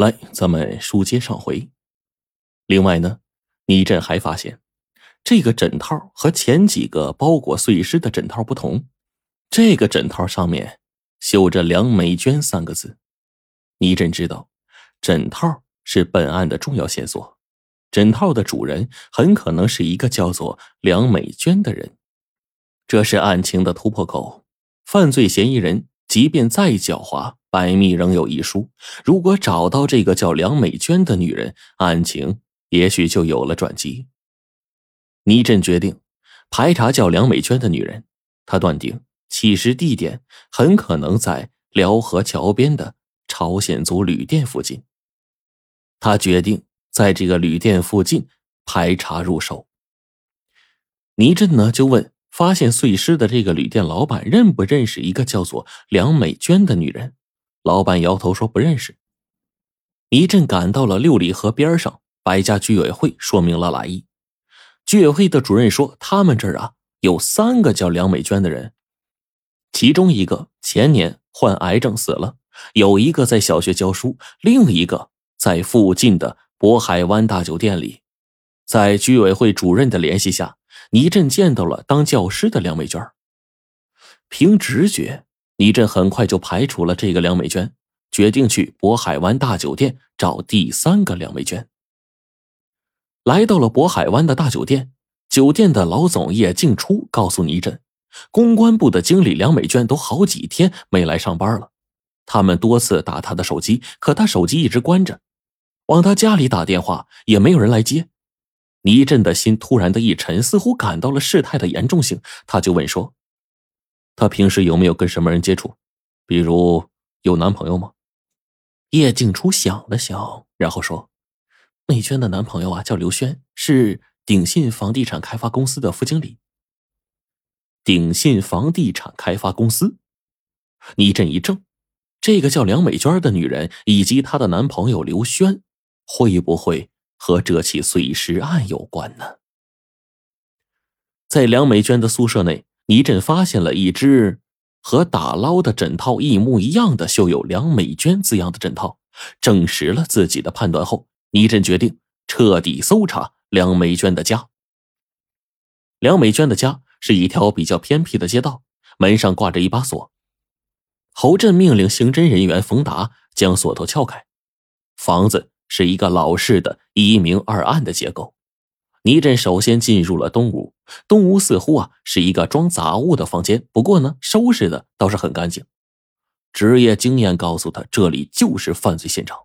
来，咱们书接上回。另外呢，倪震还发现，这个枕套和前几个包裹碎尸的枕套不同，这个枕套上面绣着“梁美娟”三个字。倪震知道，枕套是本案的重要线索，枕套的主人很可能是一个叫做梁美娟的人，这是案情的突破口。犯罪嫌疑人即便再狡猾。百密仍有一疏，如果找到这个叫梁美娟的女人，案情也许就有了转机。倪震决定排查叫梁美娟的女人，他断定起尸地点很可能在辽河桥边的朝鲜族旅店附近。他决定在这个旅店附近排查入手。倪震呢，就问发现碎尸的这个旅店老板认不认识一个叫做梁美娟的女人。老板摇头说不认识。一阵赶到了六里河边上白家居委会，说明了来意。居委会的主任说，他们这儿啊有三个叫梁美娟的人，其中一个前年患癌症死了，有一个在小学教书，另一个在附近的渤海湾大酒店里。在居委会主任的联系下，倪震见到了当教师的梁美娟。凭直觉。倪震很快就排除了这个梁美娟，决定去渤海湾大酒店找第三个梁美娟。来到了渤海湾的大酒店，酒店的老总叶静初告诉倪震，公关部的经理梁美娟都好几天没来上班了。他们多次打他的手机，可他手机一直关着，往他家里打电话也没有人来接。倪震的心突然的一沉，似乎感到了事态的严重性，他就问说。她平时有没有跟什么人接触？比如有男朋友吗？叶静初想了想，然后说：“美娟的男朋友啊，叫刘轩，是鼎信房地产开发公司的副经理。”鼎信房地产开发公司，倪震一怔，这个叫梁美娟的女人以及她的男朋友刘轩，会不会和这起碎尸案有关呢？在梁美娟的宿舍内。倪震发现了一只和打捞的枕套一模一样的绣有“梁美娟”字样的枕套，证实了自己的判断后，倪震决定彻底搜查梁美娟的家。梁美娟的家是一条比较偏僻的街道，门上挂着一把锁。侯震命令刑侦人员冯达将锁头撬开，房子是一个老式的一明二暗的结构。倪震首先进入了东屋，东屋似乎啊是一个装杂物的房间，不过呢，收拾的倒是很干净。职业经验告诉他，这里就是犯罪现场。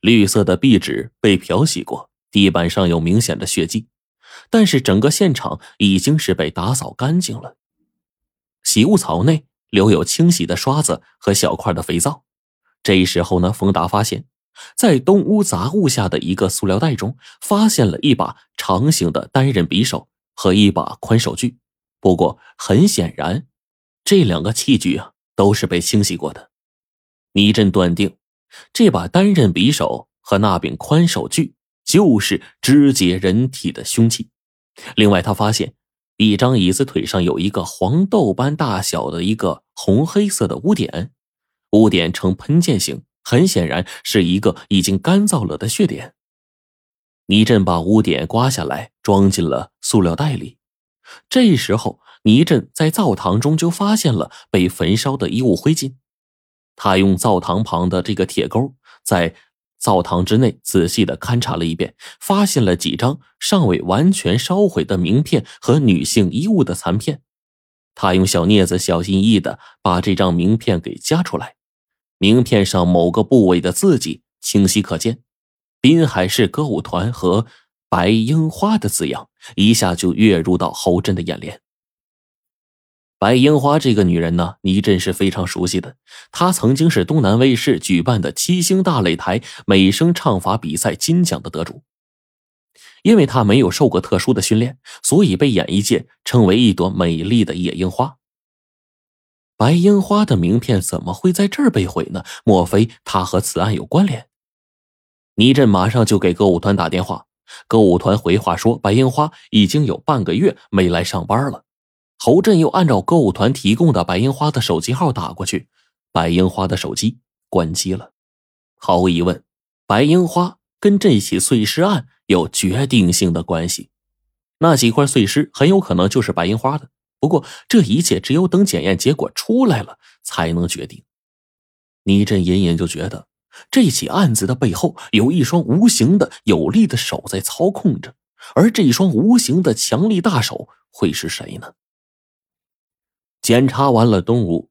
绿色的壁纸被漂洗过，地板上有明显的血迹，但是整个现场已经是被打扫干净了。洗物槽内留有清洗的刷子和小块的肥皂。这时候呢，冯达发现。在东屋杂物下的一个塑料袋中，发现了一把长形的单刃匕首和一把宽手锯。不过，很显然，这两个器具啊都是被清洗过的。倪震断定，这把单刃匕首和那柄宽手锯就是肢解人体的凶器。另外，他发现一张椅子腿上有一个黄豆般大小的一个红黑色的污点，污点呈喷溅形。很显然是一个已经干燥了的血点。倪震把污点刮下来，装进了塑料袋里。这时候，倪震在灶堂中就发现了被焚烧的衣物灰烬。他用灶堂旁的这个铁钩，在灶堂之内仔细的勘察了一遍，发现了几张尚未完全烧毁的名片和女性衣物的残片。他用小镊子小心翼翼的把这张名片给夹出来。名片上某个部位的字迹清晰可见，“滨海市歌舞团”和“白樱花”的字样一下就跃入到侯震的眼帘。白樱花这个女人呢，倪震是非常熟悉的。她曾经是东南卫视举办的七星大擂台美声唱法比赛金奖的得主。因为她没有受过特殊的训练，所以被演艺界称为一朵美丽的野樱花。白樱花的名片怎么会在这儿被毁呢？莫非他和此案有关联？倪震马上就给歌舞团打电话，歌舞团回话说白樱花已经有半个月没来上班了。侯震又按照歌舞团提供的白樱花的手机号打过去，白樱花的手机关机了。毫无疑问，白樱花跟这起碎尸案有决定性的关系，那几块碎尸很有可能就是白樱花的。不过这一切只有等检验结果出来了才能决定。倪震隐隐就觉得这起案子的背后有一双无形的有力的手在操控着，而这一双无形的强力大手会是谁呢？检查完了东屋，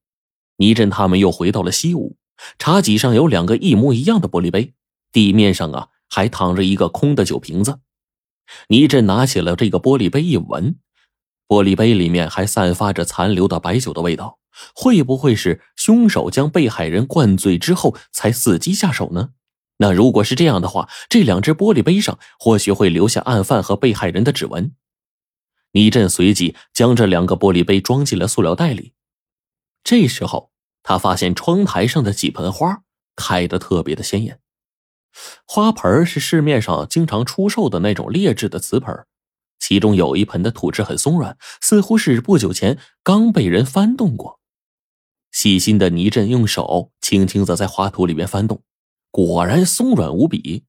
倪震他们又回到了西屋。茶几上有两个一模一样的玻璃杯，地面上啊还躺着一个空的酒瓶子。倪震拿起了这个玻璃杯一闻，玻璃杯里面还散发着残留的白酒的味道。会不会是凶手将被害人灌醉之后才伺机下手呢？那如果是这样的话，这两只玻璃杯上或许会留下案犯和被害人的指纹。倪震随即将这两个玻璃杯装进了塑料袋里。这时候，他发现窗台上的几盆花开得特别的鲜艳，花盆是市面上经常出售的那种劣质的瓷盆，其中有一盆的土质很松软，似乎是不久前刚被人翻动过。细心的倪震用手轻轻的在花土里面翻动，果然松软无比。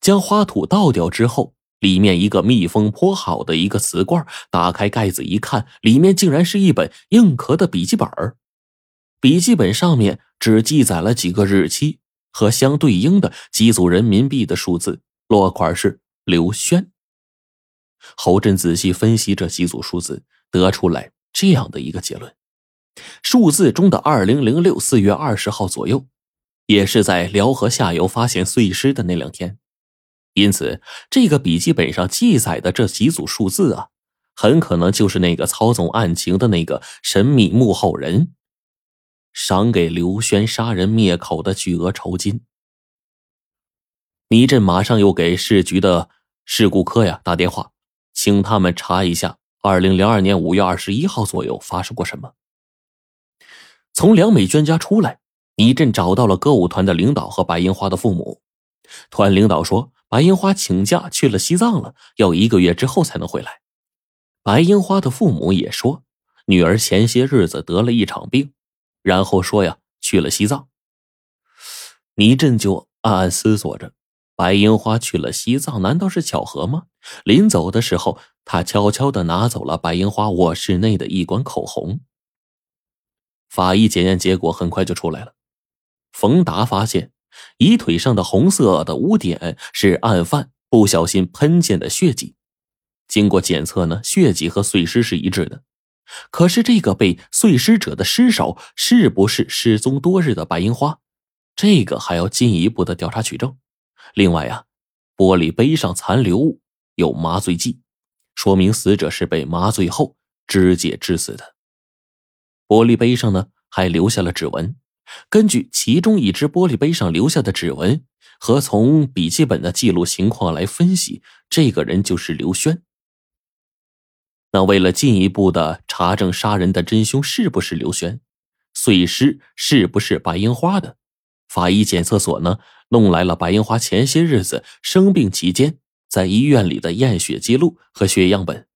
将花土倒掉之后。里面一个密封颇好的一个瓷罐，打开盖子一看，里面竟然是一本硬壳的笔记本笔记本上面只记载了几个日期和相对应的几组人民币的数字，落款是刘轩。侯震仔细分析这几组数字，得出来这样的一个结论：数字中的二零零六四月二十号左右，也是在辽河下游发现碎尸的那两天。因此，这个笔记本上记载的这几组数字啊，很可能就是那个操纵案情的那个神秘幕后人，赏给刘轩杀人灭口的巨额酬金。倪震马上又给市局的事故科呀打电话，请他们查一下二零零二年五月二十一号左右发生过什么。从梁美娟家出来，倪震找到了歌舞团的领导和白樱花的父母。团领导说。白樱花请假去了西藏了，要一个月之后才能回来。白樱花的父母也说，女儿前些日子得了一场病，然后说呀去了西藏。倪震就暗暗思索着：白樱花去了西藏，难道是巧合吗？临走的时候，他悄悄的拿走了白樱花卧室内的一管口红。法医检验结果很快就出来了，冯达发现。遗腿上的红色的污点是案犯不小心喷溅的血迹，经过检测呢，血迹和碎尸是一致的。可是这个被碎尸者的尸首是不是失踪多日的白樱花？这个还要进一步的调查取证。另外啊，玻璃杯上残留物有麻醉剂，说明死者是被麻醉后肢解致死的。玻璃杯上呢还留下了指纹。根据其中一只玻璃杯上留下的指纹和从笔记本的记录情况来分析，这个人就是刘轩。那为了进一步的查证杀人的真凶是不是刘轩，碎尸是不是白樱花的，法医检测所呢弄来了白樱花前些日子生病期间在医院里的验血记录和血液样本，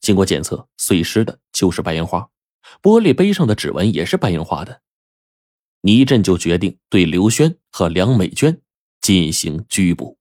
经过检测，碎尸的就是白樱花，玻璃杯上的指纹也是白樱花的。倪震就决定对刘轩和梁美娟进行拘捕。